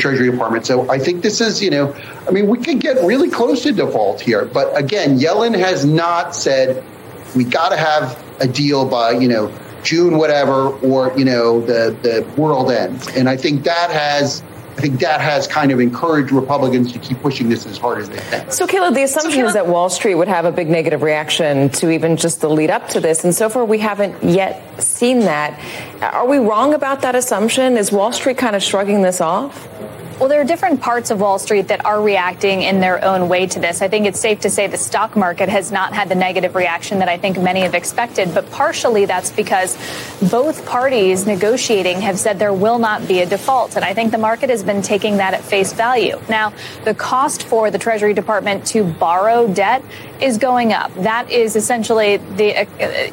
Treasury Department. So I think this is, you know, I mean, we could get really close to default here. But again, Yellen has not said we got to have a deal by, you know, June, whatever, or, you know, the, the world ends. And I think that has I think that has kind of encouraged Republicans to keep pushing this as hard as they can. So, Caleb, the assumption is that Wall Street would have a big negative reaction to even just the lead up to this. And so far, we haven't yet seen that. Are we wrong about that assumption? Is Wall Street kind of shrugging this off? Well, there are different parts of Wall Street that are reacting in their own way to this. I think it's safe to say the stock market has not had the negative reaction that I think many have expected, but partially that's because both parties negotiating have said there will not be a default. And I think the market has been taking that at face value. Now, the cost for the Treasury Department to borrow debt is going up. That is essentially the uh,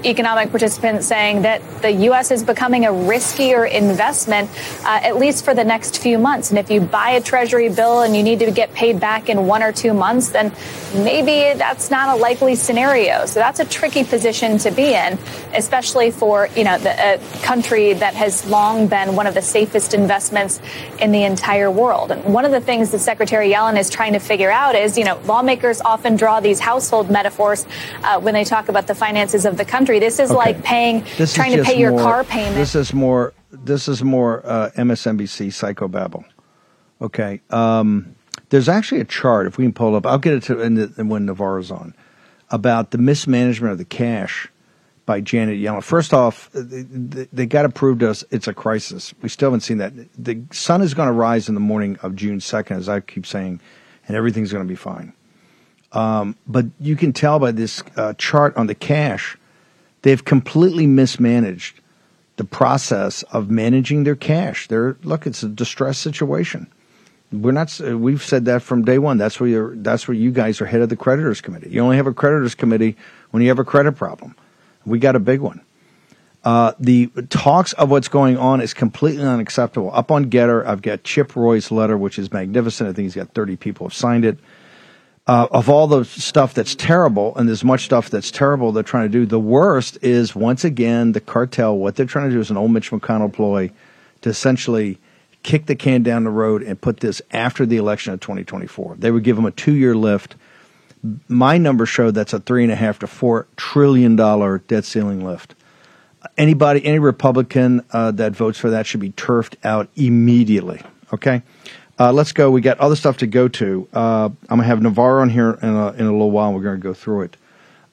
economic participants saying that the U.S. is becoming a riskier investment, uh, at least for the next few months. And if you buy a Treasury bill and you need to get paid back in one or two months, then maybe that's not a likely scenario. So that's a tricky position to be in, especially for you know the, a country that has long been one of the safest investments in the entire world. And one of the things that Secretary Yellen is trying to figure out is, you know, lawmakers often draw these household metaphors uh, when they talk about the finances of the country. This is okay. like paying, this trying to pay more, your car payment. This is more. This is more uh, MSNBC psychobabble. Okay. Um, there's actually a chart, if we can pull up, I'll get it to the, when Navarro's on, about the mismanagement of the cash by Janet Yellen. First off, they, they got to prove to us it's a crisis. We still haven't seen that. The sun is going to rise in the morning of June 2nd, as I keep saying, and everything's going to be fine. Um, but you can tell by this uh, chart on the cash, they've completely mismanaged the process of managing their cash. They're, look, it's a distress situation. We're not. We've said that from day one. That's where you're. That's where you guys are head of the creditors committee. You only have a creditors committee when you have a credit problem. We got a big one. Uh, the talks of what's going on is completely unacceptable. Up on Gettr, I've got Chip Roy's letter, which is magnificent. I think he's got 30 people have signed it. Uh, of all the stuff that's terrible, and there's much stuff that's terrible they're trying to do, the worst is once again the cartel. What they're trying to do is an old Mitch McConnell ploy to essentially kick the can down the road and put this after the election of 2024. They would give them a two year lift. My numbers show that's a three and a half to four trillion dollar debt ceiling lift. Anybody, any Republican uh, that votes for that should be turfed out immediately. Okay, uh, let's go. We got other stuff to go to. Uh, I'm gonna have Navarro on here in a, in a little while. We're gonna go through it.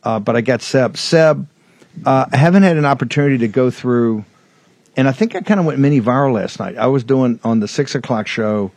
Uh, but I got Seb. Seb, uh, I haven't had an opportunity to go through and I think I kind of went mini viral last night. I was doing on the six o'clock show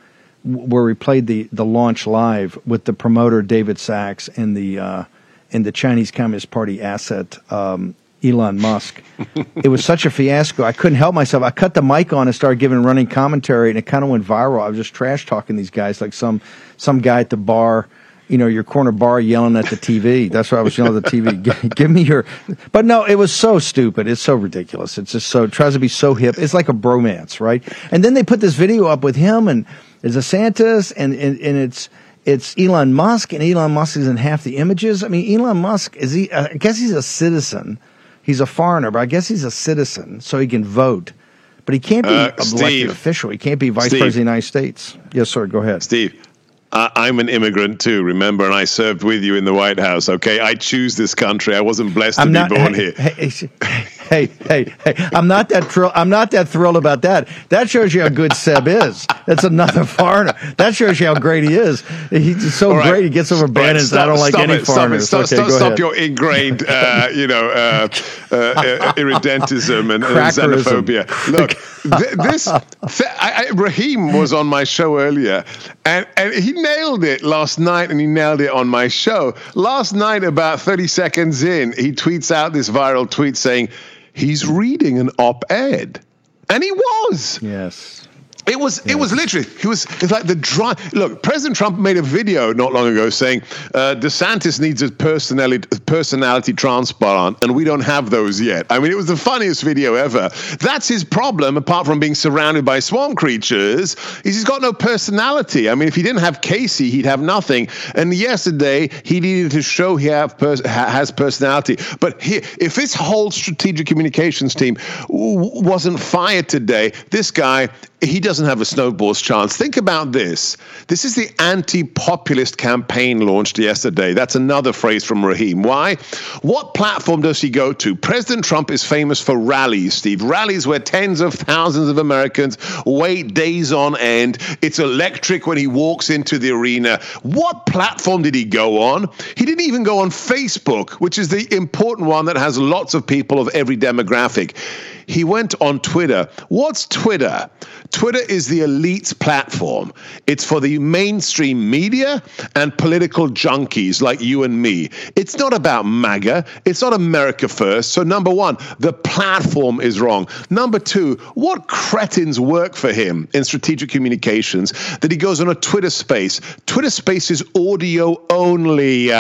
where we played the the launch live with the promoter David Sachs and the uh, and the Chinese Communist Party asset um, Elon Musk. it was such a fiasco. I couldn't help myself. I cut the mic on and started giving running commentary, and it kind of went viral. I was just trash talking these guys like some some guy at the bar you know, your corner bar yelling at the TV. That's why I was yelling at the TV. give, give me your, but no, it was so stupid. It's so ridiculous. It's just so, it tries to be so hip. It's like a bromance, right? And then they put this video up with him and it's DeSantis and, and, and it's, it's Elon Musk and Elon Musk is in half the images. I mean, Elon Musk is he, I guess he's a citizen. He's a foreigner, but I guess he's a citizen so he can vote. But he can't be uh, elected Steve, official. He can't be vice Steve, president of the United States. Yes, sir. Go ahead. Steve, I, am an immigrant too, remember, and I served with you in the White House. Okay, I choose this country. I wasn't blessed I'm to not, be born here. hey, hey, hey! I'm not that thrilled. I'm not that thrilled about that. That shows you how good Seb is. That's another foreigner. That shows you how great he is. He's so right. great. He gets over. Stop- I don't like any it, foreigners. Stop, it, stop, okay, stop, go stop ahead. your ingrained, uh, you know, uh, uh, uh, irredentism and, and xenophobia. Look, th- this th- I, I, Raheem was on my show earlier, and, and he nailed it last night, and he nailed it on my show last night. About thirty seconds in, he tweets out this viral tweet saying he's reading an op-ed, and he was. Yes. It was. It was literally. He was. It's like the dry. Look, President Trump made a video not long ago saying uh, DeSantis needs a personality personality transplant, and we don't have those yet. I mean, it was the funniest video ever. That's his problem. Apart from being surrounded by swamp creatures, is he's got no personality. I mean, if he didn't have Casey, he'd have nothing. And yesterday, he needed to show he have pers- has personality. But he, if his whole strategic communications team w- wasn't fired today, this guy he doesn't have a snowball's chance. Think about this. This is the anti populist campaign launched yesterday. That's another phrase from Raheem. Why? What platform does he go to? President Trump is famous for rallies, Steve. Rallies where tens of thousands of Americans wait days on end. It's electric when he walks into the arena. What platform did he go on? He didn't even go on Facebook, which is the important one that has lots of people of every demographic. He went on Twitter. What's Twitter? Twitter is the elite platform. It's for the mainstream media and political junkies like you and me. It's not about MAGA. It's not America first. So, number one, the platform is wrong. Number two, what cretins work for him in strategic communications that he goes on a Twitter space? Twitter space is audio only.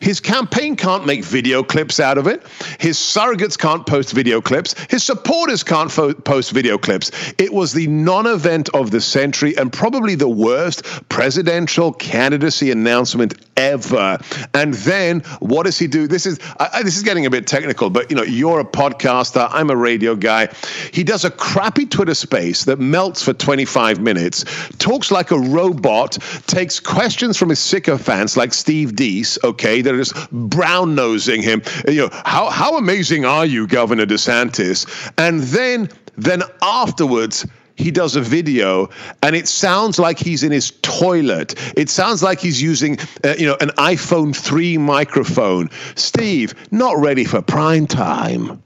His campaign can't make video clips out of it. His surrogates can't post video clips. His supporters can't fo- post video clips. It was the non event of the century and probably the worst presidential candidacy announcement ever. And then what does he do? This is I- this is getting a bit technical, but you know, you're a podcaster, I'm a radio guy. He does a crappy Twitter space that melts for 25 minutes, talks like a robot, takes questions from his sycophants like Steve Deace, okay, that are just brown nosing him. You know, how how amazing are you, Governor DeSantis? And then then afterwards he does a video and it sounds like he's in his toilet it sounds like he's using uh, you know an iphone 3 microphone steve not ready for prime time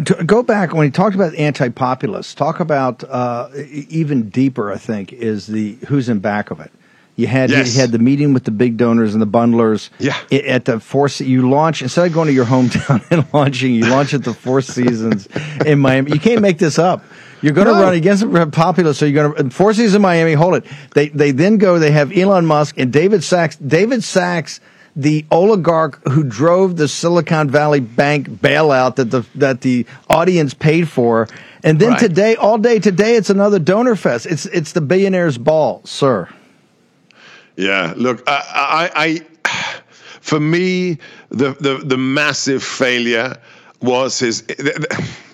go back when he talked about anti-populists, talk about uh, even deeper. I think is the who's in back of it. You had Yes. you had the meeting with the big donors and the bundlers. Yeah. At the Four you launch instead of going to your hometown and launching, you launch at the Four Seasons in Miami. You can't make this up. You're going to No. run against the populists, so you're going to Four Seasons in Miami. Hold it. They they then go. They have Elon Musk and David Sachs. David Sachs the oligarch who drove the Silicon Valley Bank bailout that the that the audience paid for, and then Right. today, all day today, it's another donor fest. It's it's the billionaire's ball, sir. Yeah, look, I, I, I for me, the, the the massive failure was his.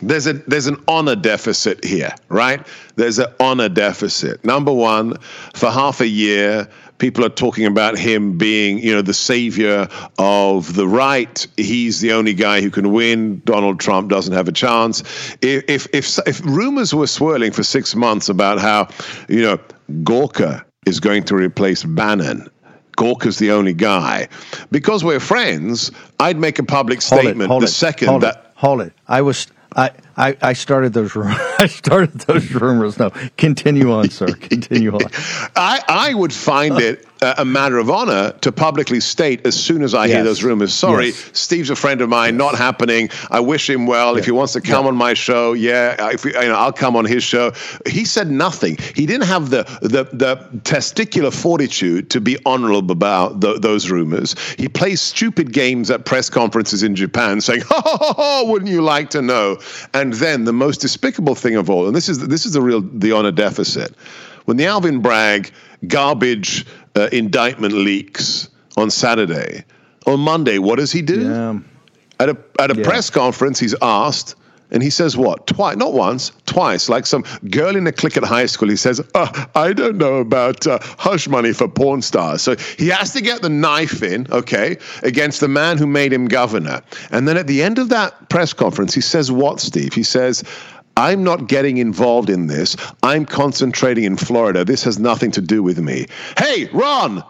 There's a there's an honor deficit here, right? There's an honor deficit. Number one, for half a year, people are talking about him being, you know, the savior of the right. He's the only guy who can win. Donald Trump doesn't have a chance. If if if, if rumors were swirling for six months about how, you know, Gorka is going to replace Bannon. Gorka's the only guy. Because we're friends, I'd make a public Hold statement it, the it, second hold that. it, hold it. I was. I, I, I started those I started those rumors. No, continue on, sir. Continue on. I, I would find it a, matter of honor to publicly state as soon as I hear those rumors. Sorry, Yes. Steve's a friend of mine. Not happening. I wish him well. If he wants to come on my show, yeah, if you know, I'll come on his show. He said nothing. He didn't have the the, the testicular fortitude to be honorable about tho- those rumors. He plays stupid games at press conferences in Japan, saying, "Ha ha ha! ha wouldn't you like to know?" And then the most despicable thing of all, and this is this is the real the honor deficit when the Alvin Bragg garbage uh, indictment leaks on Saturday, on Monday, what does he do? Yeah. At a at a Yeah. press conference, he's asked, And he says what? Twice, not once, twice. Like some girl in a clique at high school. He says, uh, I don't know about uh, hush money for porn stars. So he has to get the knife in, okay, against the man who made him governor. And then at the end of that press conference, he says, What, Steve? He says, I'm not getting involved in this. I'm concentrating in Florida. This has nothing to do with me. Hey, Ron,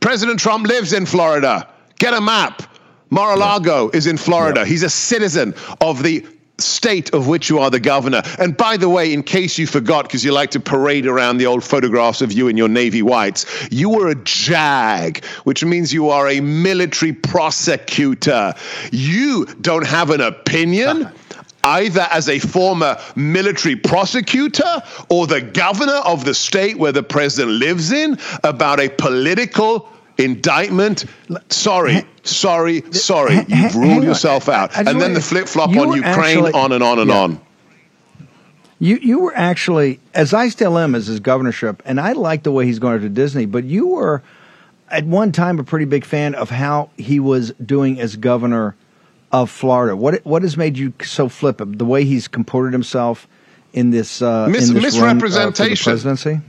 President Trump lives in Florida. Get a map. Mar a Lago is in Florida. He's a citizen of the state of which you are the governor. And by the way, in case you forgot, because you like to parade around the old photographs of you in your Navy whites, you were a JAG, which means you are a military prosecutor. You don't have an opinion. Either as a former military prosecutor or the governor of the state where the president lives in about a political indictment. Sorry, sorry, sorry. You've ruled yourself out. I- I just and then the flip flop on Ukraine, actually- on and on and Yeah. on. You you were actually, as I still am, as his governorship, and I like the way he's going to Disney. But you were at one time a pretty big fan of how he was doing as governor of Florida. What what has made you so flippant? The way he's comported himself in this uh, Mis- in this run, uh, misrepresentation. presidency.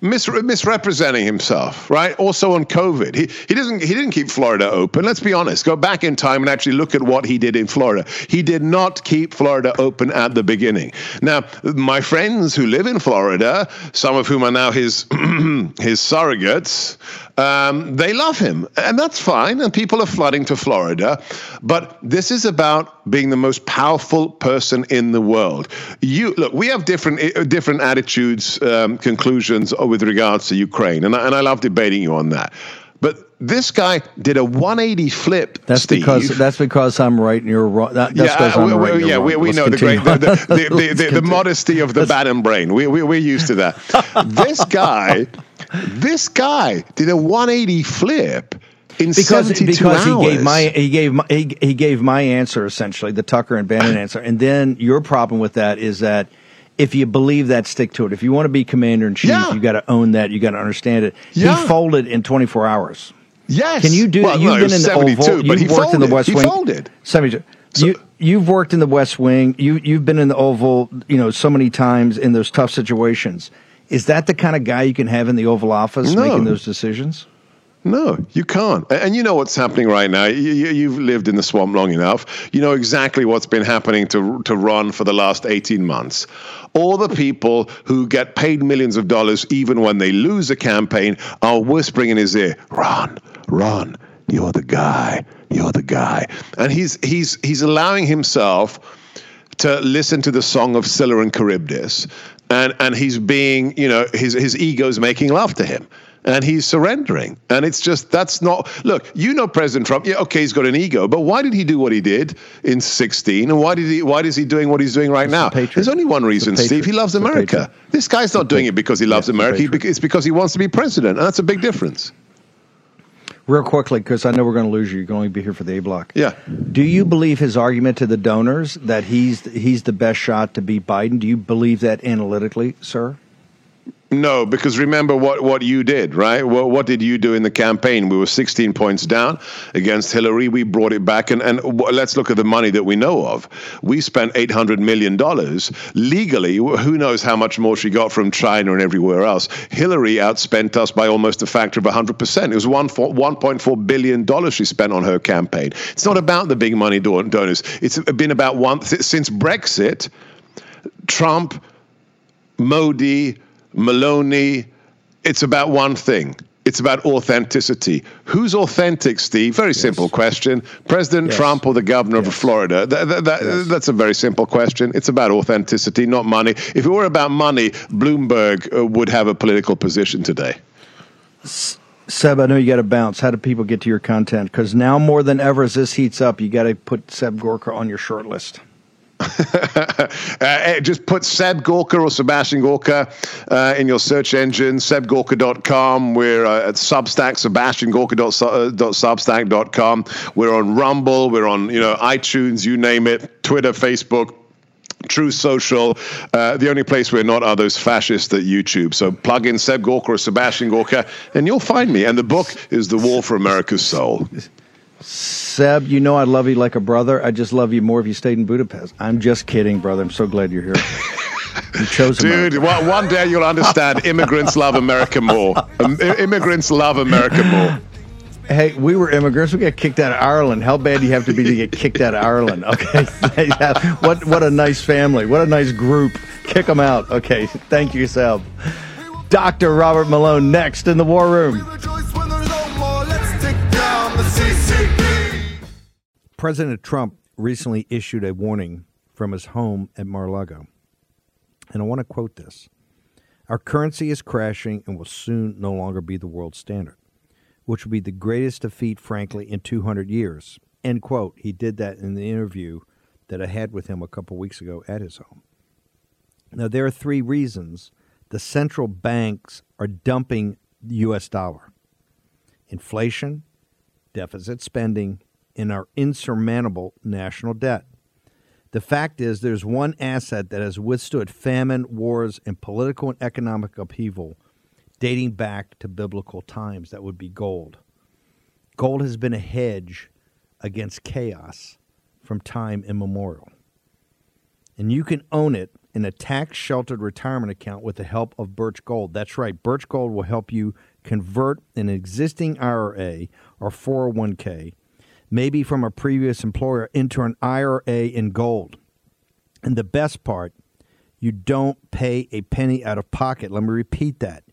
Mis- misrepresenting himself, right? Also on COVID, he he doesn't he didn't keep Florida open. Let's be honest. Go back in time and actually look at what he did in Florida. He did not keep Florida open at the beginning. Now, my friends who live in Florida, some of whom are now his his surrogates, um, they love him, and that's fine. And people are flooding to Florida, but this is about being the most powerful person in the world. You look, we have different different attitudes, um, conclusions with regards to Ukraine, and I, and I love debating you on that. But this guy did a 180 flip. That's Steve. because that's because I'm right and you're wrong. That, that's yeah, uh, I'm we, right. yeah, we, we know the great, the, the, the, the, modesty of the and brain. We, we, we're used to that. this guy, this guy did a 180 flip in because 72 because hours. he gave my he gave my he, he gave my answer essentially the Tucker and Bannon answer, and then your problem with that is that if you believe that, stick to it. If you want to be commander in chief, Yeah. you got to own that. You got to understand it. Yeah. He folded in 24 hours. Yes. Can you do well, that? You've no, been was in the 72, Oval. but You've he worked in the folded. West he folded. 72. you you've worked in the West Wing. You you've been in the Oval. You know so many times in those tough situations. Is that the kind of guy you can have in the Oval Office No. making those decisions? No, you can't. And you know what's happening right now. You, you've lived in the swamp long enough. You know exactly what's been happening to to Ron for the last eighteen months. All the people who get paid millions of dollars, even when they lose a campaign, are whispering in his ear, "Ron, Ron, you're the guy. You're the guy." And he's he's he's allowing himself to listen to the song of Scylla and Charybdis, and and he's being, you know, his his ego's making love to him, and he's surrendering, and it's just that's not. Look, you know, President Trump. Yeah, okay, he's got an ego, but why did he do what he did in '16, and why did he? Why is he doing what he's doing right now? patriot. There's only one reason. Steve. He loves America. This guy's not doing it because he loves a America. It's because he wants to be president, and that's a big difference. Real quickly, because I know we're going to lose you. You can only be here for the A block. Yeah. Do you believe his argument to the donors that he's he's the best shot to beat Biden? Do you believe that analytically, sir? No, because remember what, what you did, right? What, what did you do in the campaign? We were 16 points down against Hillary. We brought it back. And, and let's look at the money that we know of. We spent $800 million legally. Who knows how much more she got from China and everywhere else? Hillary outspent us by almost a factor of 100%. It was one $1.4 billion she spent on her campaign. It's not about the big money don- donors. It's been about one, since Brexit, Trump, Modi, Meloni, it's about one thing. It's about authenticity. Who's authentic, Steve? Very simple question. President Yes. Trump or the governor of Florida? That, that, that, Yes. That's a very simple question. It's about authenticity, not money. If it were about money, Bloomberg uh, would have a political position today. Seb, I know you got to bounce. How do people get to your content? Because now more than ever, as this heats up, you got to put Seb Gorka on your short list. Uh, just put Seb Gorka or Sebastian Gorka uh, in your search engine, sebgorka.com. We're uh, at Substack, sebastiangorka.substack.com. We're on Rumble, we're on you know iTunes, you name it, Twitter, Facebook. Truth Social. Uh, the only place we're not are those fascists at YouTube. So plug in Seb Gorka or Sebastian Gorka, and you'll find me. And the book is The War for America's Soul. Seb, you know I love you like a brother. I just love you more if you stayed in Budapest. I'm just kidding, brother. I'm so glad you're here. You chose Dude, America. one, one day you'll understand immigrants love America more. Um, immigrants love America more. Hey, we were immigrants. We got kicked out of Ireland. How bad do you have to be to get kicked out of Ireland? Okay, what what a nice family. What a nice group. Kick them out. Okay, thank you, Seb. Dr. Robert Malone next in the War Room. President Trump recently issued a warning from his home at Mar-a-Lago. And I want to quote this. Our currency is crashing and will soon no longer be the world standard, which will be the greatest defeat, frankly, in 200 years. End quote. He did that in the interview that I had with him a couple weeks ago at his home. Now, there are three reasons the central banks are dumping the U.S. dollar inflation, deficit spending, and our insurmountable national debt. The fact is, there's one asset that has withstood famine, wars, and political and economic upheaval dating back to biblical times. That would be gold. Gold has been a hedge against chaos from time immemorial. And you can own it in a tax sheltered retirement account with the help of Birch Gold. That's right, Birch Gold will help you convert an existing IRA or 401k maybe from a previous employer, into an IRA in gold. And the best part, you don't pay a penny out of pocket. Let me repeat that.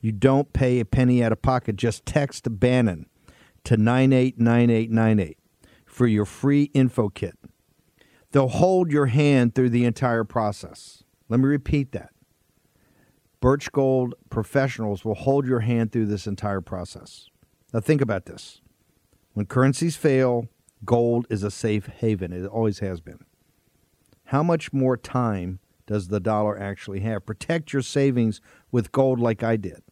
You don't pay a penny out of pocket. Just text Bannon to 989898 for your free info kit. They'll hold your hand through the entire process. Let me repeat that. Birch Gold professionals will hold your hand through this entire process. Now, think about this. When currencies fail, gold is a safe haven. It always has been. How much more time does the dollar actually have? Protect your savings with gold like I did.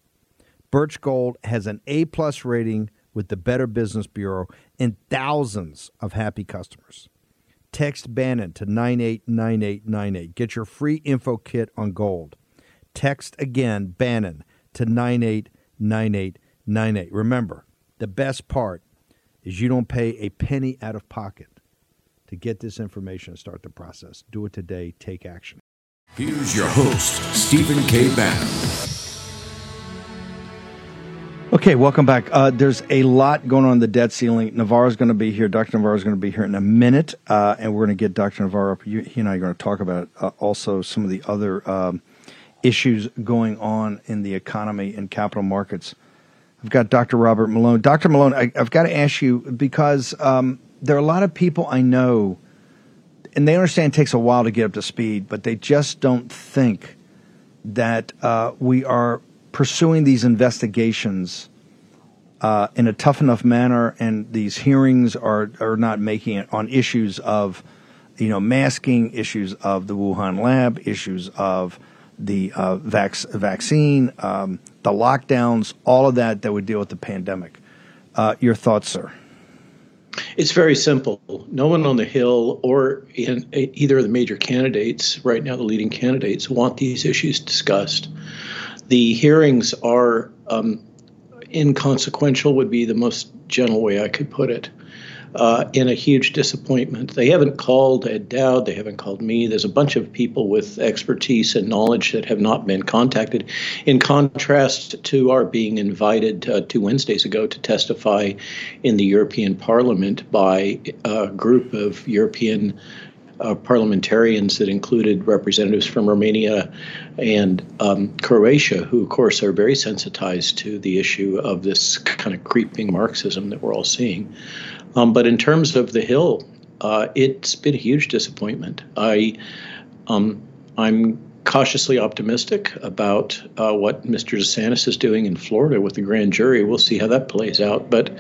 Birch Gold has an A plus rating with the Better Business Bureau and thousands of happy customers. Text Bannon to 989898. Get your free info kit on gold. Text again Bannon to 989898. Remember, the best part is you don't pay a penny out of pocket to get this information and start the process. Do it today. Take action. Here's your host, Stephen K. Bannon. Okay, welcome back. Uh, there's a lot going on in the debt ceiling. Navarro's going to be here. Dr. Navarro's going to be here in a minute, uh, and we're going to get Dr. Navarro up. You, he and I are going to talk about uh, also some of the other um, issues going on in the economy and capital markets. I've got Dr. Robert Malone. Dr. Malone, I, I've got to ask you because um, there are a lot of people I know, and they understand it takes a while to get up to speed, but they just don't think that uh, we are pursuing these investigations uh, in a tough enough manner, and these hearings are are not making it on issues of, you know, masking, issues of the Wuhan lab, issues of the uh, vac- vaccine, um, the lockdowns, all of that that would deal with the pandemic. Uh, your thoughts, sir? It's very simple. No one on the Hill or in either of the major candidates, right now the leading candidates, want these issues discussed. The hearings are um, inconsequential, would be the most gentle way I could put it. Uh, in a huge disappointment. They haven't called Ed Dowd, they haven't called me. There's a bunch of people with expertise and knowledge that have not been contacted, in contrast to our being invited uh, two Wednesdays ago to testify in the European Parliament by a group of European. Uh, parliamentarians that included representatives from Romania and um, Croatia, who, of course, are very sensitized to the issue of this kind of creeping Marxism that we're all seeing. Um, but in terms of the Hill, uh, it's been a huge disappointment. I, um, I'm cautiously optimistic about uh, what Mr. DeSantis is doing in Florida with the grand jury. We'll see how that plays out. But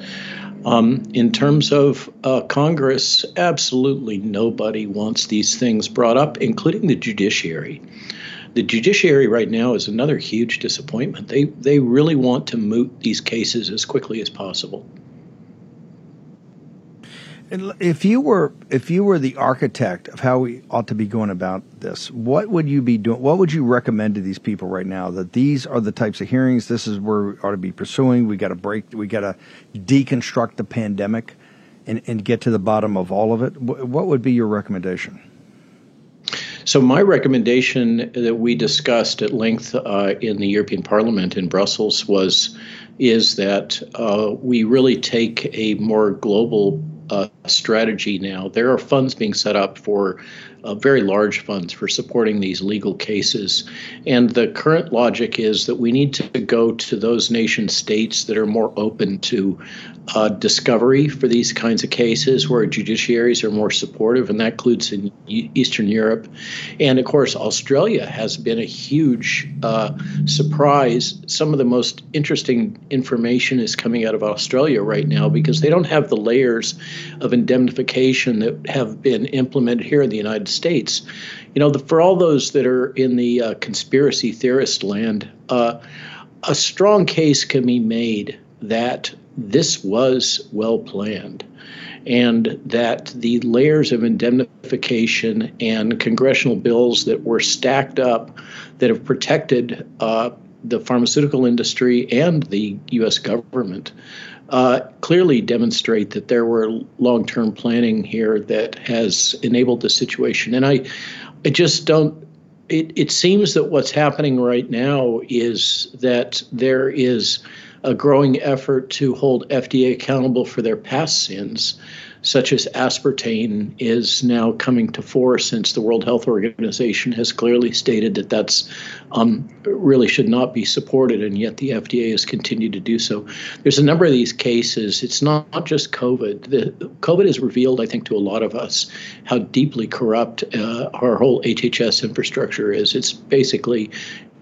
um, in terms of uh, Congress, absolutely nobody wants these things brought up, including the judiciary. The judiciary right now is another huge disappointment. They they really want to moot these cases as quickly as possible. If you were if you were the architect of how we ought to be going about this, what would you be doing? What would you recommend to these people right now? That these are the types of hearings. This is where we ought to be pursuing. We got to break. We got to deconstruct the pandemic, and, and get to the bottom of all of it, what would be your recommendation? So, my recommendation that we discussed at length uh, in the European Parliament in Brussels was is that uh, we really take a more global strategy now. There are funds being set up for uh, very large funds for supporting these legal cases. And the current logic is that we need to go to those nation states that are more open to uh, discovery for these kinds of cases where judiciaries are more supportive, and that includes in Eastern Europe. And of course, Australia has been a huge uh, surprise. Some of the most interesting information is coming out of Australia right now because they don't have the layers of indemnification that have been implemented here in the United States. You know, the, for all those that are in the uh, conspiracy theorist land, uh, a strong case can be made that this was well planned and that the layers of indemnification and congressional bills that were stacked up that have protected uh, the pharmaceutical industry and the U.S. government uh, clearly demonstrate that there were long-term planning here that has enabled the situation. And I, I just don't. It, it seems that what's happening right now is that there is a growing effort to hold FDA accountable for their past sins, such as aspartame, is now coming to fore since the World Health Organization has clearly stated that that's um, really should not be supported, and yet the FDA has continued to do so. There's a number of these cases. It's not, not just COVID. The, COVID has revealed, I think, to a lot of us how deeply corrupt uh, our whole HHS infrastructure is. It's basically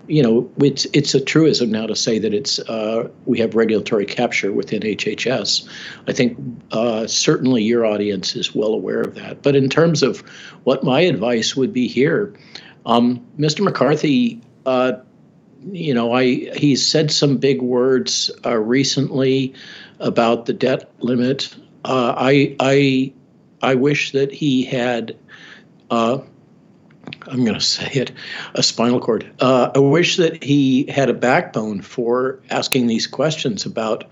you know, it's it's a truism now to say that it's uh, we have regulatory capture within HHS. I think uh, certainly your audience is well aware of that. But in terms of what my advice would be here, um, Mr. McCarthy, uh, you know, I he said some big words uh, recently about the debt limit. Uh, I I I wish that he had uh, I'm going to say it, a spinal cord. Uh, I wish that he had a backbone for asking these questions about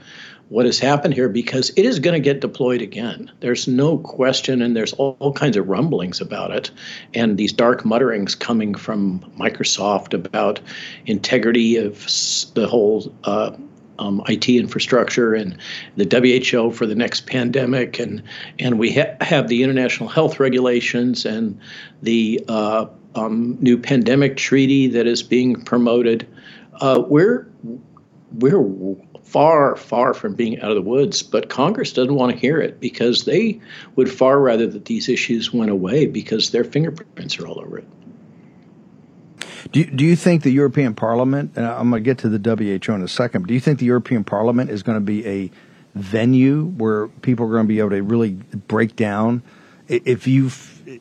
what has happened here because it is going to get deployed again. There's no question, and there's all, all, kinds of rumblings about it, and these dark mutterings coming from Microsoft about integrity of the whole uh, um, IT infrastructure and the WHO for the next pandemic, and and we ha- have the international health regulations and the uh, um, new pandemic treaty that is being promoted. Uh, we're we're far, far from being out of the woods, but Congress doesn't want to hear it because they would far rather that these issues went away because their fingerprints are all over it. Do you, do you think the European Parliament, and I'm going to get to the WHO in a second, do you think the European Parliament is going to be a venue where people are going to be able to really break down if you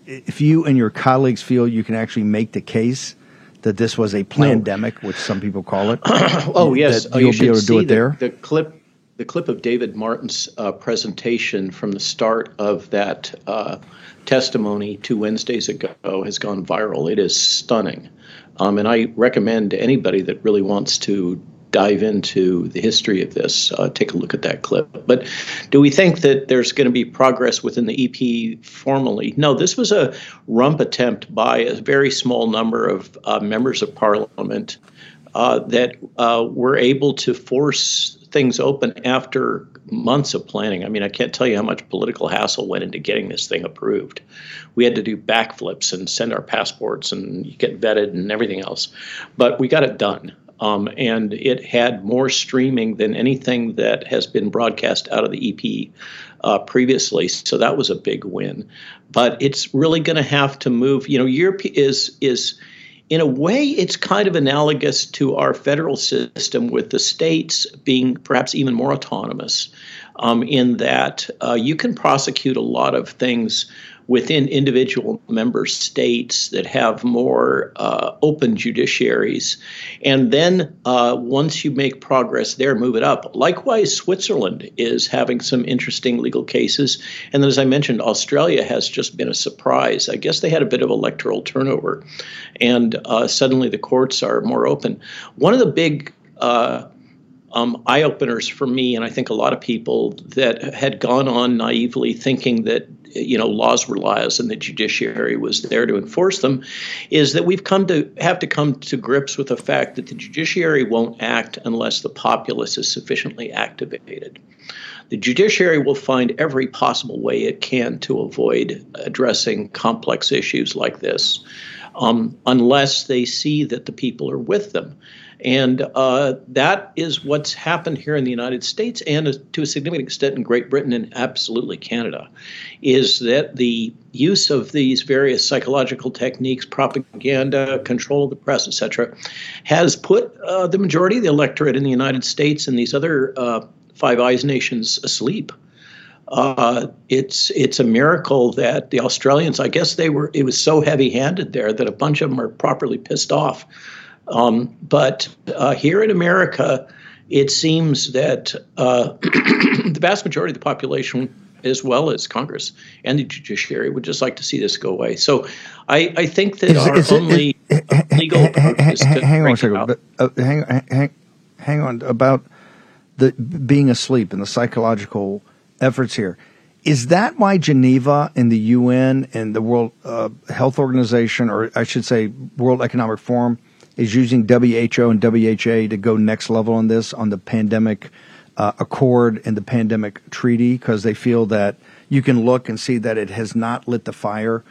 if you and your colleagues feel you can actually make the case that this was a pandemic, no. which some people call it. oh yes, oh, you'll you be able to do it the, there. The clip the clip of David Martin's uh, presentation from the start of that uh, testimony two Wednesdays ago has gone viral. It is stunning. Um, and I recommend to anybody that really wants to dive into the history of this, uh, take a look at that clip. But do we think that there's going to be progress within the EP formally? No, this was a rump attempt by a very small number of uh, members of parliament uh, that uh, were able to force things open after months of planning. I mean, I can't tell you how much political hassle went into getting this thing approved. We had to do backflips and send our passports and get vetted and everything else, but we got it done. Um, and it had more streaming than anything that has been broadcast out of the EP uh, previously. So that was a big win. But it's really going to have to move. You know, Europe is is in a way, it's kind of analogous to our federal system, with the states being perhaps even more autonomous, um, in that uh, you can prosecute a lot of things within individual member states that have more uh, open judiciaries. And then uh, once you make progress there, move it up. Likewise, Switzerland is having some interesting legal cases. And then, as I mentioned, Australia has just been a surprise. I guess they had a bit of electoral turnover, and uh, suddenly the courts are more open. One of the big uh, um, eye openers for me, and I think a lot of people that had gone on naively thinking that you know laws were laws and the judiciary was there to enforce them, is that we've come to have to come to grips with the fact that the judiciary won't act unless the populace is sufficiently activated. The judiciary will find every possible way it can to avoid addressing complex issues like this, um, unless they see that the people are with them. And uh, that is what's happened here in the United States and to a significant extent in Great Britain and absolutely Canada, is that the use of these various psychological techniques, propaganda, control of the press, etc., has put uh, the majority of the electorate in the United States and these other uh, Five Eyes nations asleep. Uh, it's it's a miracle that the Australians, I guess they were, it was so heavy-handed there that a bunch of them are properly pissed off um, but uh, here in America, it seems that uh, the vast majority of the population, as well as Congress and the judiciary, would just like to see this go away. So I, I think that is, our is only it, it, legal approach is to hang on a second, but, uh, hang, hang, hang on about the being asleep and the psychological efforts here. Is that why Geneva and the UN and the World uh, Health Organization, or I should say World Economic Forum, is using WHO and WHA to go next level on this on the pandemic uh, accord and the pandemic treaty because they feel that you can look and see that it has not lit the fire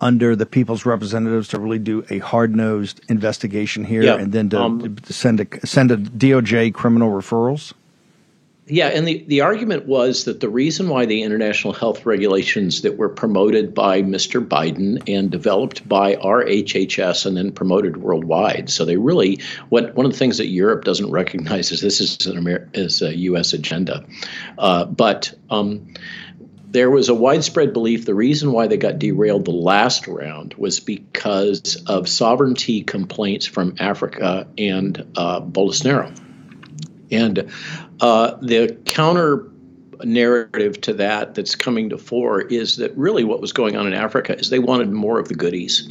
under the people's representatives to really do a hard nosed investigation here yeah, and then to, um, to send a send a DOJ criminal referrals. Yeah, and the, the argument was that the reason why the international health regulations that were promoted by Mr. Biden and developed by our HHS and then promoted worldwide, so they really what one of the things that Europe doesn't recognize is this is an Amer- is a U.S. agenda, uh, but. Um, there was a widespread belief the reason why they got derailed the last round was because of sovereignty complaints from Africa and uh, Bolsonaro. And uh, the counter narrative to that that's coming to fore is that really what was going on in Africa is they wanted more of the goodies.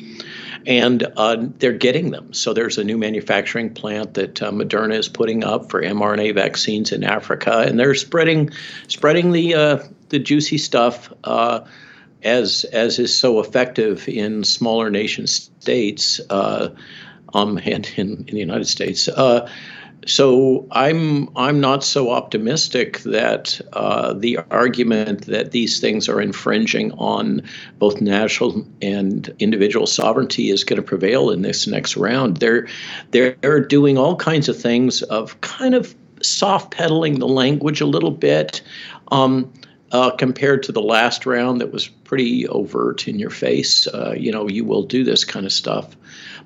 And uh, they're getting them. So there's a new manufacturing plant that uh, Moderna is putting up for mRNA vaccines in Africa, and they're spreading, spreading the uh, the juicy stuff uh, as as is so effective in smaller nation states uh, um, and in, in the United States. So I'm I'm not so optimistic that uh, the argument that these things are infringing on both national and individual sovereignty is going to prevail in this next round. They're they're doing all kinds of things of kind of soft pedaling the language a little bit. Um, uh, compared to the last round that was pretty overt in your face, uh, you know, you will do this kind of stuff.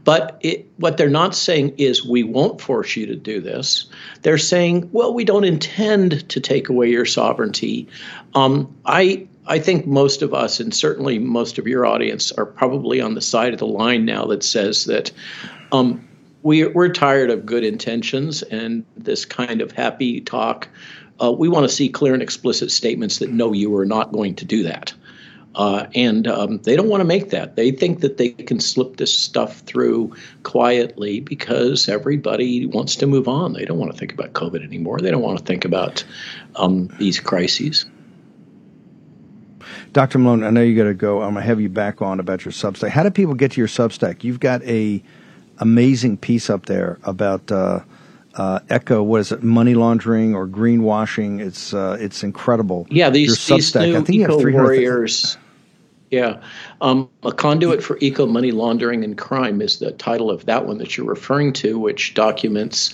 But it, what they're not saying is, we won't force you to do this. They're saying, well, we don't intend to take away your sovereignty. Um, I, I think most of us, and certainly most of your audience, are probably on the side of the line now that says that um, we, we're tired of good intentions and this kind of happy talk. Uh, we want to see clear and explicit statements that no, you are not going to do that. Uh, and um, they don't want to make that. They think that they can slip this stuff through quietly because everybody wants to move on. They don't want to think about COVID anymore. They don't want to think about um, these crises. Dr. Malone, I know you got to go. I'm going to have you back on about your Substack. How do people get to your Substack? You've got a amazing piece up there about uh, uh, Echo. What is it? Money laundering or greenwashing? It's uh, it's incredible. Yeah, these, these new I think eco warriors. Yeah. Um, a conduit for eco money laundering and crime is the title of that one that you're referring to, which documents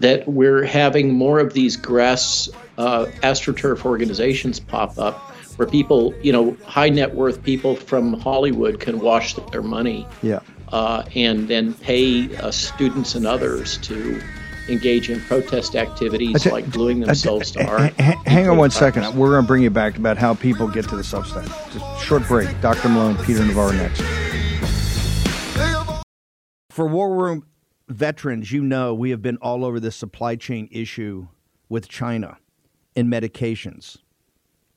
that we're having more of these grass uh, astroturf organizations pop up where people, you know, high net worth people from Hollywood can wash their money. Yeah. Uh, and then pay uh, students and others to engage in protest activities t- like gluing themselves t- to art. H- hang on one second. We're going to bring you back about how people get to the Substack. Just short break. Dr. Malone, Peter Navarro next. For War Room veterans, you know we have been all over this supply chain issue with China and medications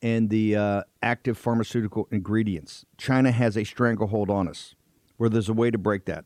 and the uh, active pharmaceutical ingredients. China has a stranglehold on us where there's a way to break that.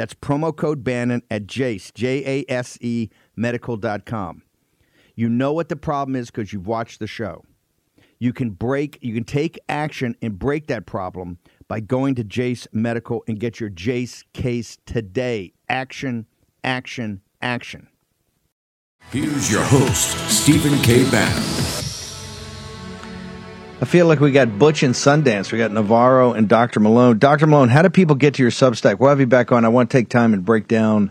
That's promo code Bannon at Jase, J A S E medical.com. You know what the problem is because you've watched the show. You can break, you can take action and break that problem by going to Jase Medical and get your Jase case today. Action, action, action. Here's your host, Stephen K. Bannon. I feel like we got Butch and Sundance. We got Navarro and Dr. Malone. Dr. Malone, how do people get to your Substack? We'll have you back on. I want to take time and break down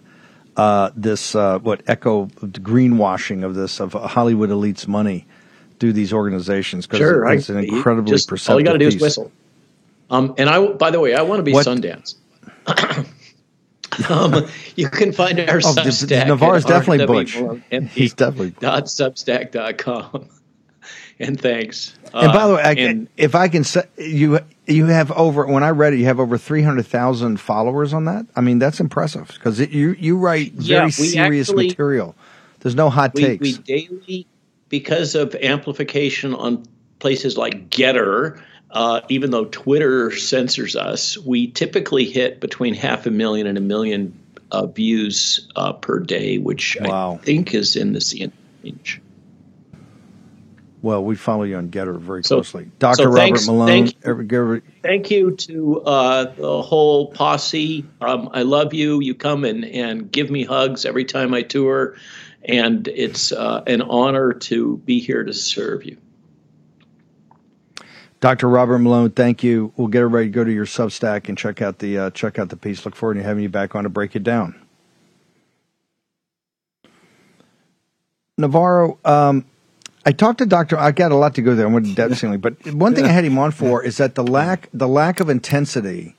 uh, this, uh, what echo, the greenwashing of this, of Hollywood elites' money through these organizations because sure, it's I, an incredibly just, perceptive All you got to do piece. is whistle. Um, and I, by the way, I want to be What- Sundance. um, you can find our Oh, Substack. Navarro's definitely Butch. He's definitely. MD.substack.com. and thanks. And by the Uh, way, I, and if I can say, you you have over when I read it, you have over three hundred thousand followers on that. I mean, that's impressive because you you write very we serious actually- material. There's no hot we, takes. we daily, because of amplification on places like Gettr, uh, even though Twitter censors us, we typically hit between half a million and a million uh, views uh, per day, which I think is in the CNN range. Well, we follow you on Gettr very So- closely. Dr. so Robert thanks- Malone. thank every, Thank you to uh, the whole posse. Um, I love you. You come and, and give me hugs every time I tour, and it's uh, an honor to be here to serve you. Dr. Robert Malone, thank you. We'll get everybody to go to your Substack and check out the uh, check out the piece. Look forward to having you back on to break it down. Navarro, um, I talked to Doctor. I got a lot to go there. I went ceiling, but one thing I had him on for is that the lack the lack of intensity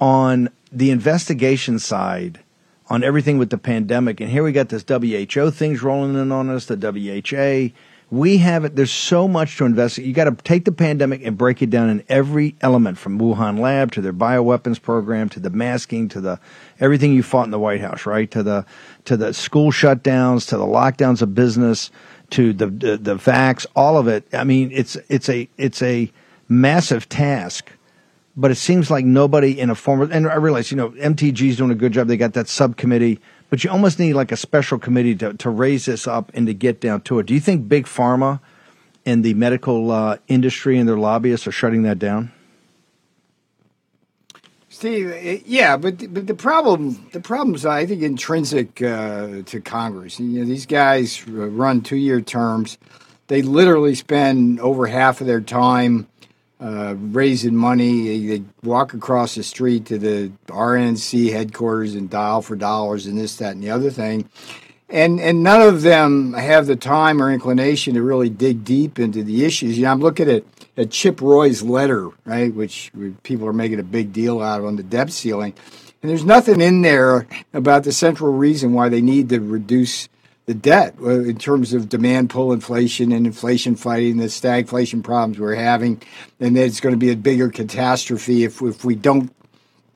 on the investigation side on everything with the pandemic. And here we got this WHO things rolling in on us. The WHA. We have it. There's so much to investigate. You got to take the pandemic and break it down in every element, from Wuhan lab to their bioweapons program to the masking to the everything you fought in the White House, right? To the to the school shutdowns to the lockdowns of business to the the, the all of it. I mean, it's it's a it's a massive task but it seems like nobody in a formal. and I realize, you know, MTG's doing a good job. They got that subcommittee, but you almost need like a special committee to, to raise this up and to get down to it. Do you think Big Pharma and the medical uh, industry and their lobbyists are shutting that down? Steve, eh, yeah, but but the problem the problem's I think intrinsic uh, to Congress. You know, these guys run two year terms. They literally spend over half of their time uh, raising money. They walk across the street to the RNC headquarters and dial for dollars and this, that, and the other thing. And and none of them have the time or inclination to really dig deep into the issues. You know, I'm looking at, at Chip Roy's letter, right, which people are making a big deal out of on the debt ceiling. And there's nothing in there about the central reason why they need to reduce the debt uh, in terms of demand pull inflation and inflation fighting, the stagflation problems we're having, and that it's going to be a bigger catastrophe if if we don't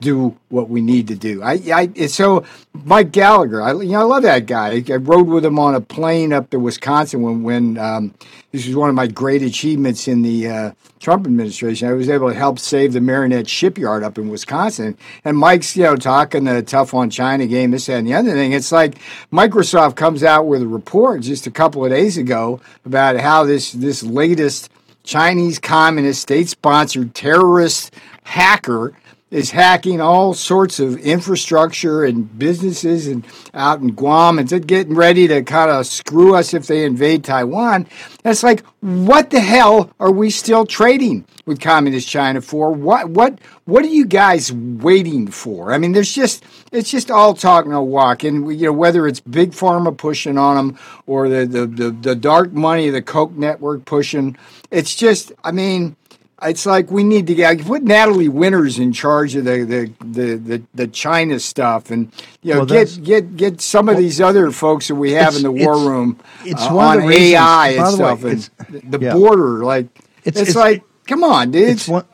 do what we need to do. I, I so Mike Gallagher. I you know I love that guy. I, I rode with him on a plane up to Wisconsin when when um, this was one of my great achievements in the uh, Trump administration. I was able to help save the Marinette shipyard up in Wisconsin. And Mike's you know talking the tough on China game, this that, and the other thing. It's like Microsoft comes out with a report just a couple of days ago about how this this latest Chinese communist state sponsored terrorist hacker is hacking all sorts of infrastructure and businesses and out in Guam and getting ready to kind of screw us if they invade Taiwan. It's like, what the hell are we still trading with communist China for? What what what are you guys waiting for? I mean, there's just it's just all talk no walk, and you know whether it's big pharma pushing on them or the the the, the dark money, the Koch network pushing. It's just, I mean it's like we need to get put Natalie Winters in charge of the the the, the, the China stuff, and you know well, get get get some of well, these other folks that we have in the war room. It's uh, one on reasons, AI and stuff, way, and the yeah. border. Like it's, it's, it's like, come on, dude. It's one,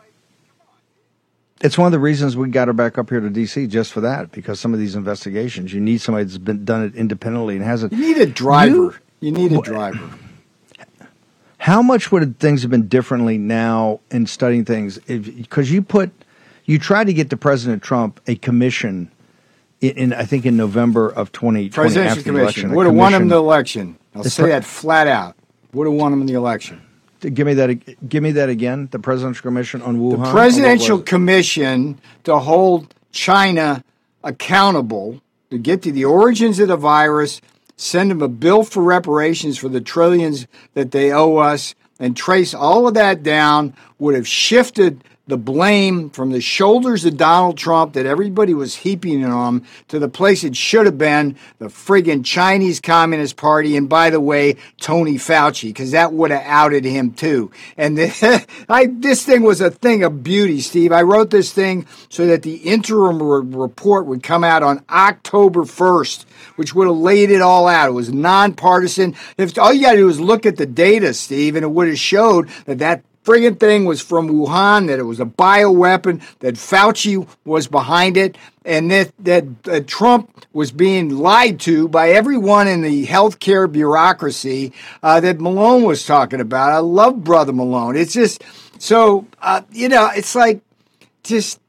it's one of the reasons we got her back up here to DC just for that because some of these investigations you need somebody that's been done it independently and hasn't. You need a driver. You, you need a driver. How much would things have been differently now in studying things? Because you put, you tried to get to President Trump a commission in, in I think in November of 2020 Presidential after commission. election. Would have won him the election. I'll say pre- that flat out. Would have won him the election. Give me that. Give me that again. The presidential commission on Wuhan. The presidential commission to hold China accountable to get to the origins of the virus send them a bill for reparations for the trillions that they owe us, and trace all of that down would have shifted the blame from the shoulders of Donald Trump that everybody was heaping on him to the place it should have been the friggin' Chinese Communist Party. And by the way, Tony Fauci, because that would have outed him too. And the, I, this thing was a thing of beauty, Steve. I wrote this thing so that the interim re- report would come out on October 1st, which would have laid it all out. It was nonpartisan. If all you got to do is look at the data, Steve, and it would have showed that that friggin' thing was from Wuhan, that it was a bioweapon, that Fauci was behind it, and that, that, Trump was being lied to by everyone in the healthcare bureaucracy uh, that Malone was talking about. I love Brother Malone. It's just so, uh, you know, it's like just.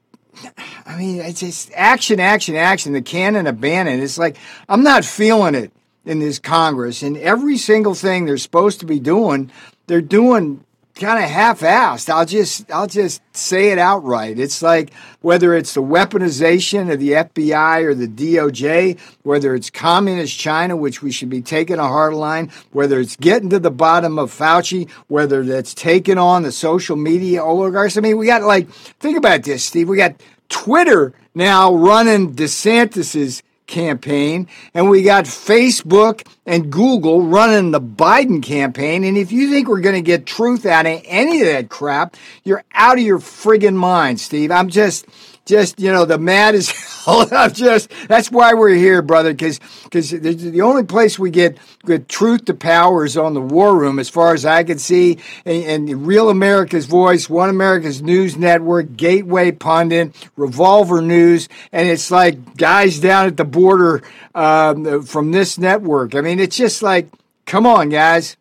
I mean, it's just action, action, action. The cannon abandoned. It's like I'm not feeling it in this Congress, and every single thing they're supposed to be doing, they're doing kind of half-assed. I'll just I'll just say it outright. It's like whether it's the weaponization of the FBI or the DOJ, whether it's communist China, which we should be taking a hard line, whether it's getting to the bottom of Fauci, whether that's taking on the social media oligarchs. I mean, we got like think about this, Steve. We got Twitter now running DeSantis's campaign, and we got Facebook and Google running the Biden campaign. And if you think we're going to get truth out of any of that crap, you're out of your friggin' mind, Steve. I'm just just you know the mad is I'm just that's why we're here, brother. Because because the only place we get good truth to power is on the war room, as far as I can see. And, and Real America's Voice, One America's News Network, Gateway Pundit, Revolver News, and it's like guys down at the border um, from this network. I mean, it's just like, come on, guys.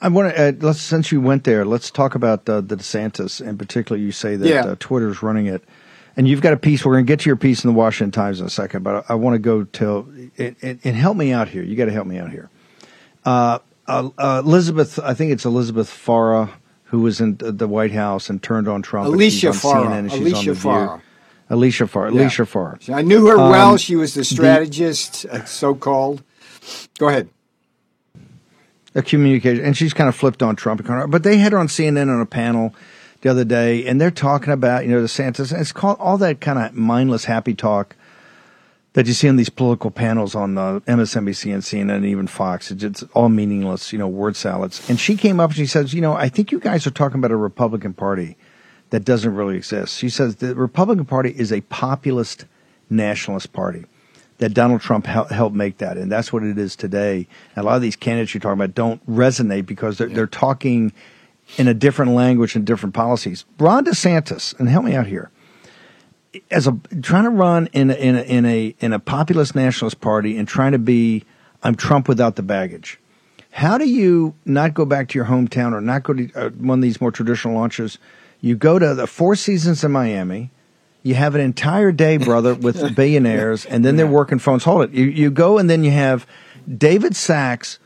I want to uh, let's since you went there, let's talk about uh, the DeSantis in particular. You say that yeah. uh, Twitter's running it, and you've got a piece. We're going to get to your piece in the Washington Times in a second, but I, I want to go till and, help me out here. You got to help me out here. Uh, uh, uh, Elizabeth, I think it's Elizabeth Farah who was in the White House and turned on Trump. Alicia Farah. Alicia Farah. Alicia Farah. Yeah. Alicia Farah. I knew her um, well. She was the strategist, the, so called. Go ahead a communication, and she's kind of flipped on Trump. But they had her on CNN on a panel the other day, and they're talking about you know DeSantis. And it's called all that kind of mindless happy talk that you see on these political panels on uh, MSNBC and CNN and even Fox. It's, it's all meaningless, you know, word salads. And she came up and she says, you know, I think you guys are talking about a Republican Party that doesn't really exist. She says the Republican Party is a populist nationalist party that Donald Trump helped make that, and that's what it is today. And a lot of these candidates you're talking about don't resonate because they're, they're talking in a different language and different policies. Ron DeSantis, and help me out here, as a trying to run in a, in a, in a in a populist nationalist party and trying to be I'm Trump without the baggage. How do you not go back to your hometown or not go to uh, one of these more traditional launches? You go to the Four Seasons in Miami you have an entire day, brother, with billionaires, and then they're working phones. Hold it. You, you go and then you have David Sacks,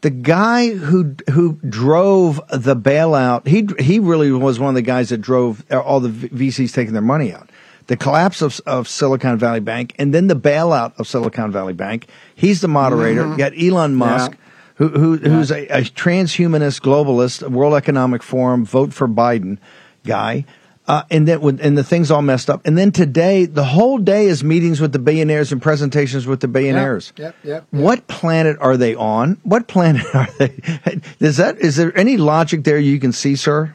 the guy who who drove the bailout, he he really was one of the guys that drove all the VCs taking their money out. The collapse of, of Silicon Valley Bank and then the bailout of Silicon Valley Bank. He's the moderator. Mhm. You got Elon Musk, Yeah. who, who who's a, a transhumanist globalist, World Economic Forum, vote for Biden guy. Uh, and then with, and the thing's all messed up. And then today, the whole day is meetings with the billionaires and presentations with the billionaires. Yep, yep. What planet are they on? What planet are they? Is that is there any logic there you can see, sir?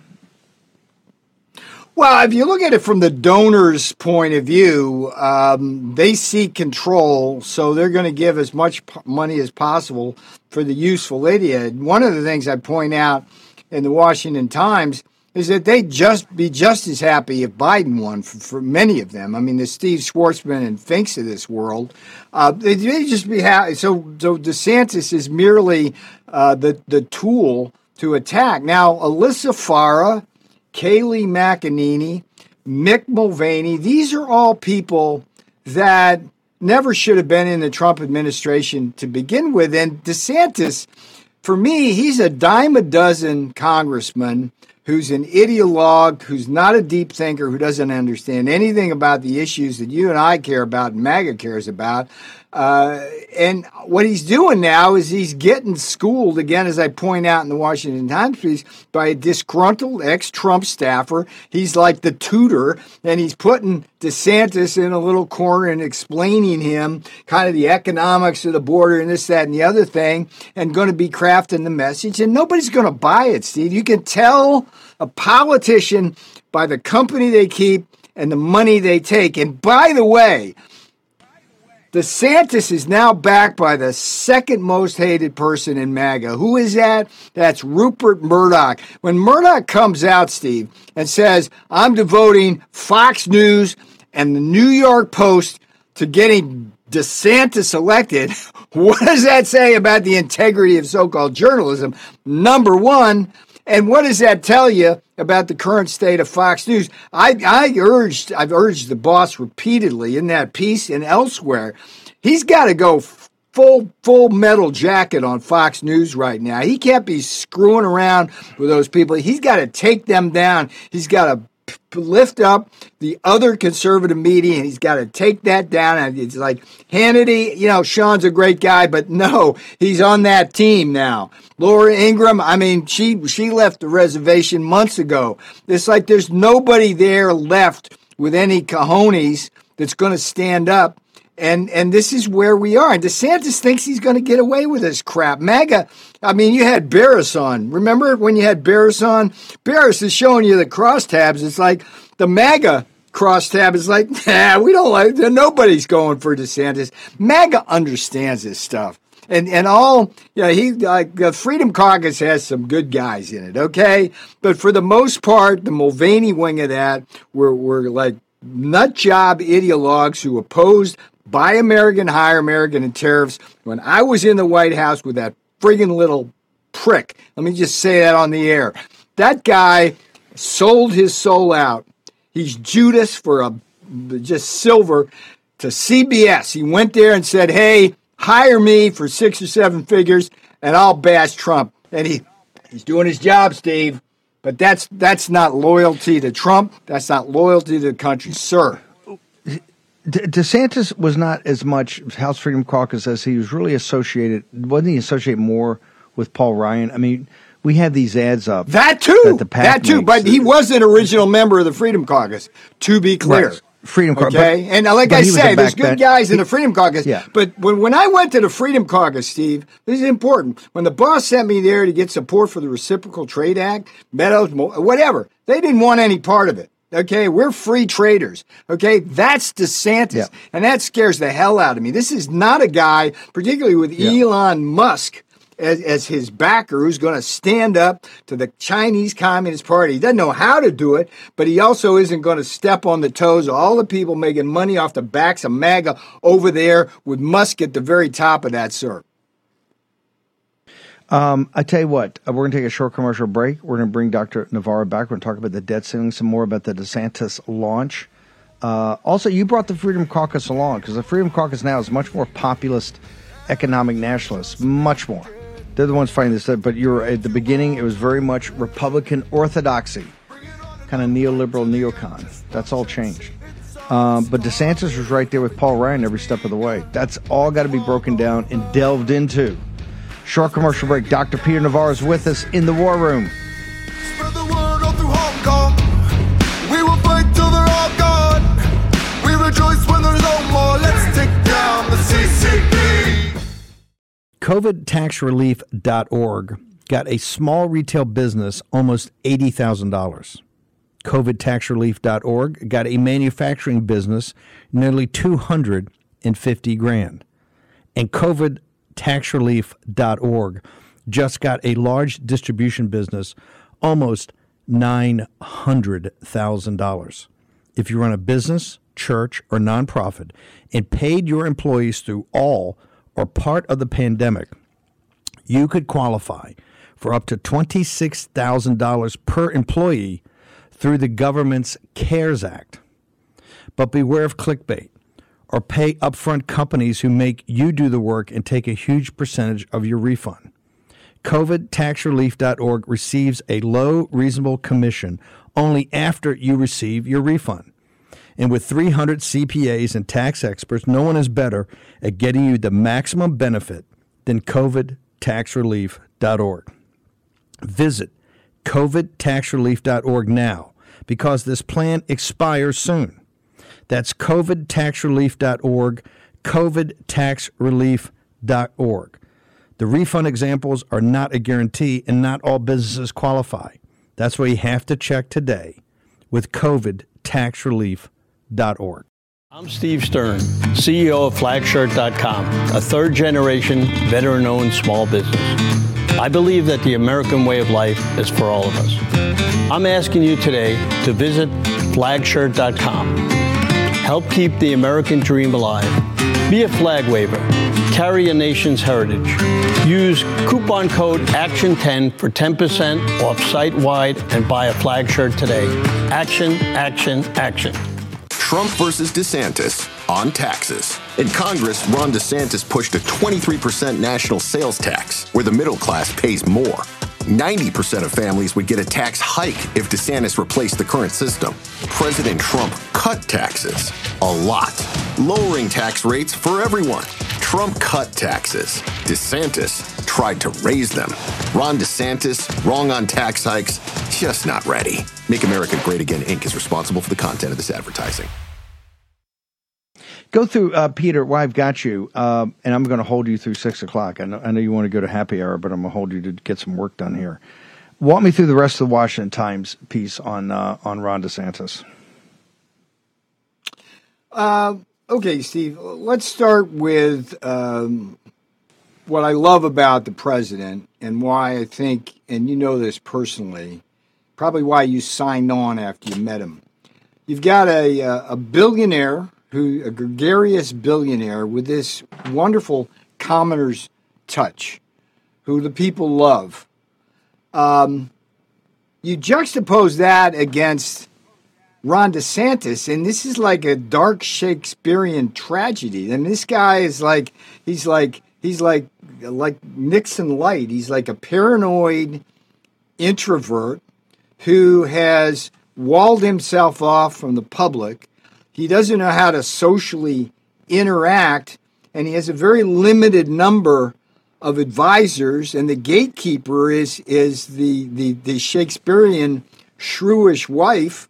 Well, if you look at it from the donor's point of view, um, they seek control, so they're going to give as much p- money as possible for the useful idiot. One of the things I point out in the Washington Times is that they'd just be just as happy if Biden won for, for many of them. I mean, the Steve Schwarzman and Finks of this world, uh, they'd just be happy. So, so DeSantis is merely uh, the the tool to attack. Now, Alyssa Farah. Kayleigh McEnany, Mick Mulvaney. These are all people that never should have been in the Trump administration to begin with. And DeSantis, for me, he's a dime a dozen congressman who's an ideologue, who's not a deep thinker, who doesn't understand anything about the issues that you and I care about and MAGA cares about. Uh, and what he's doing now is he's getting schooled again, as I point out in the Washington Times piece, by a disgruntled ex-Trump staffer. He's like the tutor, and he's putting DeSantis in a little corner and explaining him kind of the economics of the border and this, that, and the other thing, and going to be crafting the message. And nobody's going to buy it, Steve. You can tell a politician by the company they keep and the money they take. And by the way, DeSantis is now backed by the second most hated person in MAGA. Who is that? That's Rupert Murdoch. When Murdoch comes out, Steve, and says, I'm devoting Fox News and the New York Post to getting DeSantis elected, what does that say about the integrity of so called journalism? Number one. And what does that tell you about the current state of Fox News? I, I urged, I've urged the boss repeatedly in that piece and elsewhere. He's got to go full, full metal jacket on Fox News right now. He can't be screwing around with those people. He's got to take them down. He's got to lift up the other conservative media and he's got to take that down. And it's like Hannity, you know, Sean's a great guy, but no, he's on that team now. Laura Ingraham, I mean, she she left the reservation months ago. It's like there's nobody there left with any cojones that's going to stand up. And and this is where we are. And DeSantis thinks he's going to get away with this crap. MAGA, I mean, you had Baris on. Remember when you had Baris on? Baris is showing you the crosstabs. It's like the MAGA crosstab is like, nah, we don't like. Nobody's going for DeSantis. MAGA understands this stuff and and all you know, he like the Freedom Caucus has some good guys in it, okay, but for the most part, the Mulvaney wing of that were were like nut job ideologues who opposed buy American, hire American, and tariffs. When I was in the White House with that friggin' little prick, let me just say that on the air, that guy sold his soul out. He's Judas for a just silver to CBS. He went there and said, "Hey." hire me for six or seven figures and I'll bash Trump. And he he's doing his job, Steve. But that's that's not loyalty to Trump. That's not loyalty to the country, sir. De- DeSantis was not as much House Freedom Caucus as he was really associated. Wasn't he associated more with Paul Ryan? I mean, we had these ads up. That too. the PAC that too. But he was an original member of the Freedom Caucus, to be clear. Right. Freedom Caucus. Okay, but- and uh, like I say, there's good backbench- guys in the Freedom Caucus. Yeah. But when, when I went to the Freedom Caucus, Steve, this is important. When the boss sent me there to get support for the Reciprocal Trade Act, Meadows, whatever, they didn't want any part of it. Okay, we're free traders. Okay, that's DeSantis, Yeah. and that scares the hell out of me. This is not a guy, particularly with Elon Musk as, as his backer, who's going to stand up to the Chinese Communist Party. He doesn't know how to do it, but he also isn't going to step on the toes of all the people making money off the backs of MAGA over there with Musk at the very top of that, sir. Um, I tell you what, uh, we're going to take a short commercial break. We're going to bring Dr. Navarro back. We're going to talk about the debt ceiling, some more about the DeSantis launch. Uh, also, you brought the Freedom Caucus along because the Freedom Caucus now is much more populist, economic nationalist, much more. They're the ones fighting this. But you're at the beginning. It was very much Republican orthodoxy, kind of neoliberal neocon. That's all changed. Um, but DeSantis was right there with Paul Ryan every step of the way. That's all got to be broken down and delved into. Short commercial break. Dr. Peter Navarro is with us in the war room. Spread the word all through Hong Kong. We will fight till they're all gone. We rejoice when there's no more. Let's take down the CCP. COVIDtaxrelief.org got a small retail business almost $80,000. COVIDtaxrelief.org got a manufacturing business nearly 250 grand. And COVIDtaxrelief.org just got a large distribution business almost $900,000. If you run a business, church, or nonprofit and paid your employees through all or part of the pandemic, you could qualify for up to $26,000 per employee through the government's CARES Act. But beware of clickbait or pay upfront companies who make you do the work and take a huge percentage of your refund. COVIDtaxrelief.org receives a low, reasonable commission only after you receive your refund. And with 300 CPAs and tax experts, no one is better at getting you the maximum benefit than COVIDtaxrelief.org. Visit COVIDtaxrelief.org now because this plan expires soon. That's COVIDtaxrelief.org, COVIDtaxrelief.org. The refund examples are not a guarantee and not all businesses qualify. That's why you have to check today with COVIDtaxrelief.org. I'm Steve Stern, CEO of Flagshirt.com, a third generation veteran owned small business. I believe that the American way of life is for all of us. I'm asking you today to visit Flagshirt.com. Help keep the American dream alive. Be a flag waver. Carry a nation's heritage. Use coupon code ACTION10 for 10% off site wide and buy a flag shirt today. Action, action, action. Trump versus DeSantis on taxes. In Congress, Ron DeSantis pushed a 23% national sales tax, where the middle class pays more. 90% of families would get a tax hike if DeSantis replaced the current system. President Trump cut taxes a lot, lowering tax rates for everyone. Trump cut taxes. DeSantis tried to raise them. Ron DeSantis, wrong on tax hikes, just not ready. Make America Great Again Inc. is responsible for the content of this advertising. Go through, uh, Peter, while I've got you, uh, and I'm going to hold you through 6 o'clock. I know, I know you want to go to happy hour, but I'm going to hold you to get some work done here. Walk me through the rest of the Washington Times piece on, uh, on Ron DeSantis. Uh, okay, Steve, let's start with um, what I love about the president and why I think, and you know this personally, probably why you signed on after you met him. You've got a, a billionaire who a gregarious billionaire with this wonderful commoner's touch, who the people love. Um, you juxtapose that against Ron DeSantis, and this is like a dark Shakespearean tragedy. And this guy is like he's like he's like like Nixon light. He's like a paranoid introvert who has walled himself off from the public. He doesn't know how to socially interact, and he has a very limited number of advisors. And the gatekeeper is is the the, the Shakespearean shrewish wife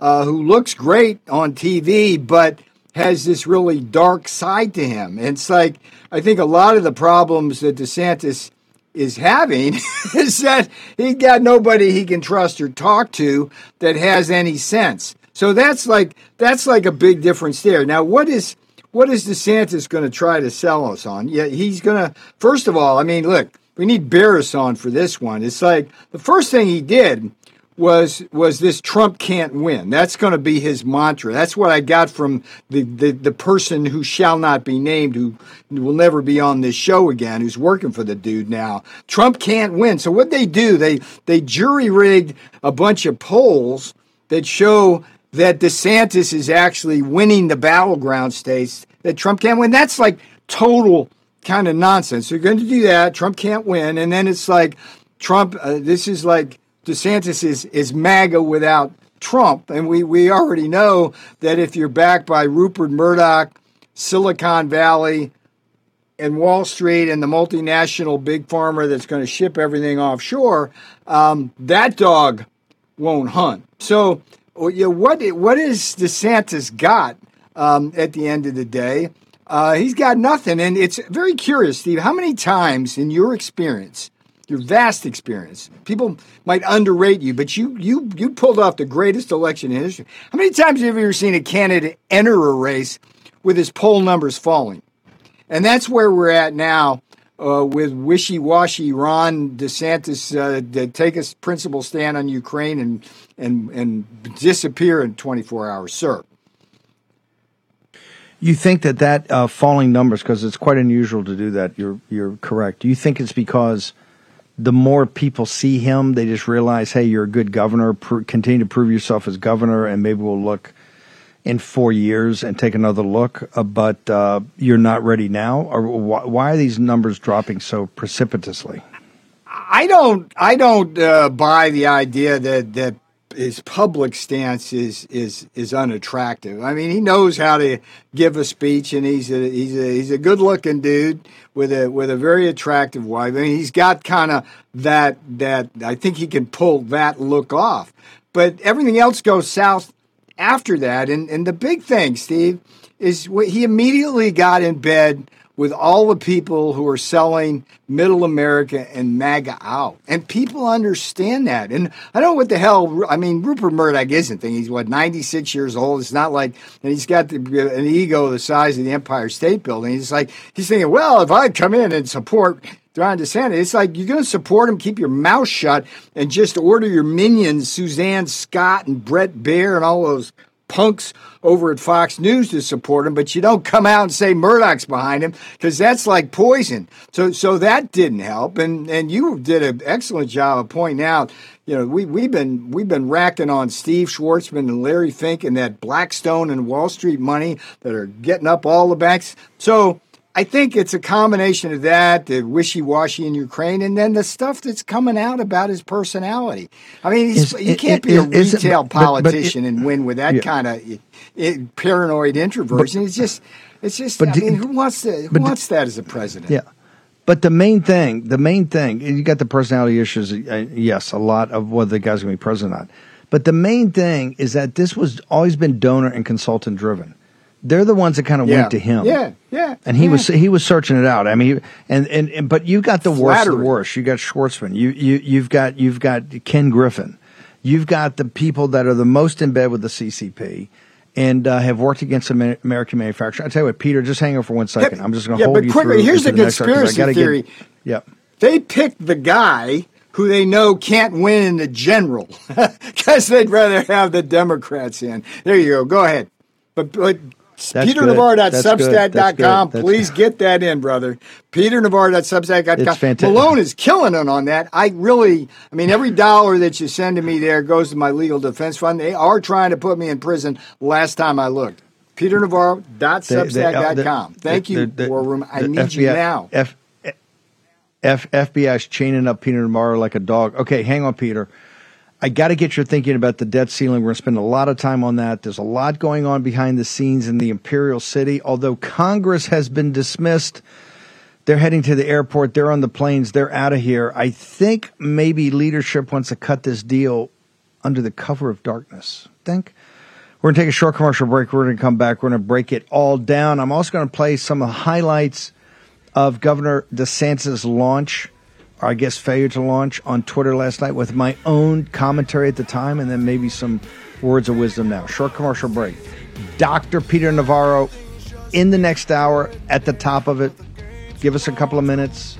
uh, who looks great on TV, but has this really dark side to him. And it's like I think a lot of the problems that DeSantis is having is that he's got nobody he can trust or talk to that has any sense. So that's like that's like a big difference there. Now, what is what is DeSantis going to try to sell us on? Yeah, he's going to first of all. I mean, look, we need Baris on for this one. It's like the first thing he did was was this Trump can't win. That's going to be his mantra. That's what I got from the, the, the person who shall not be named, who will never be on this show again, who's working for the dude now. Trump can't win. So what they do, they they jury rigged a bunch of polls that show that DeSantis is actually winning the battleground states that Trump can't win. That's like total kind of nonsense. They're going to do that. Trump can't win, and then it's like Trump. Uh, this is like DeSantis is is MAGA without Trump, and we we already know that if you're backed by Rupert Murdoch, Silicon Valley, and Wall Street, and the multinational big pharma that's going to ship everything offshore, um, that dog won't hunt. So, you know, what what is DeSantis got um, at the end of the day? Uh, he's got nothing, and it's very curious, Steve. How many times in your experience, your vast experience, people might underrate you, but you you you pulled off the greatest election in history. How many times have you ever seen a candidate enter a race with his poll numbers falling? And that's where we're at now uh, with wishy-washy Ron DeSantis uh, to take a principal stand on Ukraine and and and disappear in 24 hours, sir. You think that that uh, falling numbers, because it's quite unusual to do that. You're you're correct. Do you think it's because the more people see him, they just realize, hey, you're a good governor. Continue to prove yourself as governor, and maybe we'll look in four years and take another look. Uh, but uh, you're not ready now, or why, why are these numbers dropping so precipitously? I don't I don't uh, buy the idea that that his public stance is is is unattractive. I mean, he knows how to give a speech, and he's a he's a he's a good looking dude with a with a very attractive wife. I mean, he's got kind of that that I think he can pull that look off. But everything else goes south after that, and and the big thing, Steve, is what he immediately got in bed with all the people who are selling middle America and MAGA out. And people understand that. And I don't know what the hell, I mean, Rupert Murdoch isn't thinking. He's, what, 96 years old? It's not like, and he's got the, an ego the size of the Empire State Building. He's like, he's thinking, well, if I come in and support Ron DeSantis, it's like you're going to support him, keep your mouth shut, and just order your minions, Suzanne Scott and Brett Baier and all those punks over at Fox News to support him, but you don't come out and say Murdoch's behind him because that's like poison. So so that didn't help. And and you did an excellent job of pointing out. You know, we we've been we've been racking on Steve Schwarzman and Larry Fink and that Blackstone and Wall Street money that are getting up all the banks. So I think it's a combination of that, the wishy-washy in Ukraine, and then the stuff that's coming out about his personality. I mean, he's, Is- you can't be is- a is- retail but- but it- politician and win with that Yeah. kind of paranoid introversion. it's just, it's just. but I do- mean, who wants to? Who but do- that as a president? Yeah. But the main thing, the main thing, you got the personality issues. Uh, yes, a lot of whether the guy's going to be president or not. But the main thing is that this was always been donor and consultant driven. They're the ones that kind of Yeah. went to him. Yeah, yeah. And he yeah. was he was searching it out. I mean, and and, and but you got the worst of the worst. You got Schwarzman. You you you've got you've got Ken Griffin. You've got the people that are the most in bed with the CCP and uh, have worked against American manufacturing. I tell you what, Peter, just hang on for one second. I'm just going to yeah, hold but you quickly, through here's the the next article, 'cause I conspiracy theory. Get, yep. They picked the guy who they know can't win in the general because they'd rather have the Democrats in. There you go. Go ahead. But, but That's good. That's good. That's PeterNavarro.substack.com. good. That's Please get that in, brother. PeterNavarro.substack.com. It's fantastic. Malone is killing it on that. I really, I mean, every dollar that you send to me there goes to my legal defense fund. They are trying to put me in prison last time I looked. PeterNavarro.substack.com. Uh, Thank the- you, the- War Room. I need you now. F, F, FBI's chaining up Peter Navarro like a dog. Okay, hang on, Peter. I got to get your thinking about the debt ceiling. We're going to spend a lot of time on that. There's a lot going on behind the scenes in the Imperial City. Although Congress has been dismissed, they're heading to the airport. They're on the planes. They're out of here. I think maybe leadership wants to cut this deal under the cover of darkness. Think? We're going to take a short commercial break. We're going to come back. We're going to break it all down. I'm also going to play some of the highlights of Governor DeSantis' launch, I guess failure to launch, on Twitter last night with my own commentary at the time, and then maybe some words of wisdom now. Short commercial break. Dr. Peter Navarro in the next hour at the top of it. Give us a couple of minutes.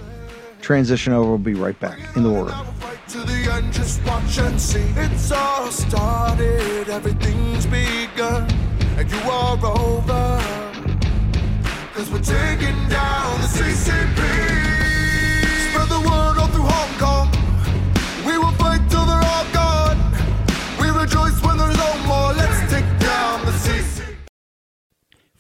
Transition over. We'll be right back in the room. to the end, just watch and see. It's all started, everything's begun, and you are over. Cause we're taking down the CCP.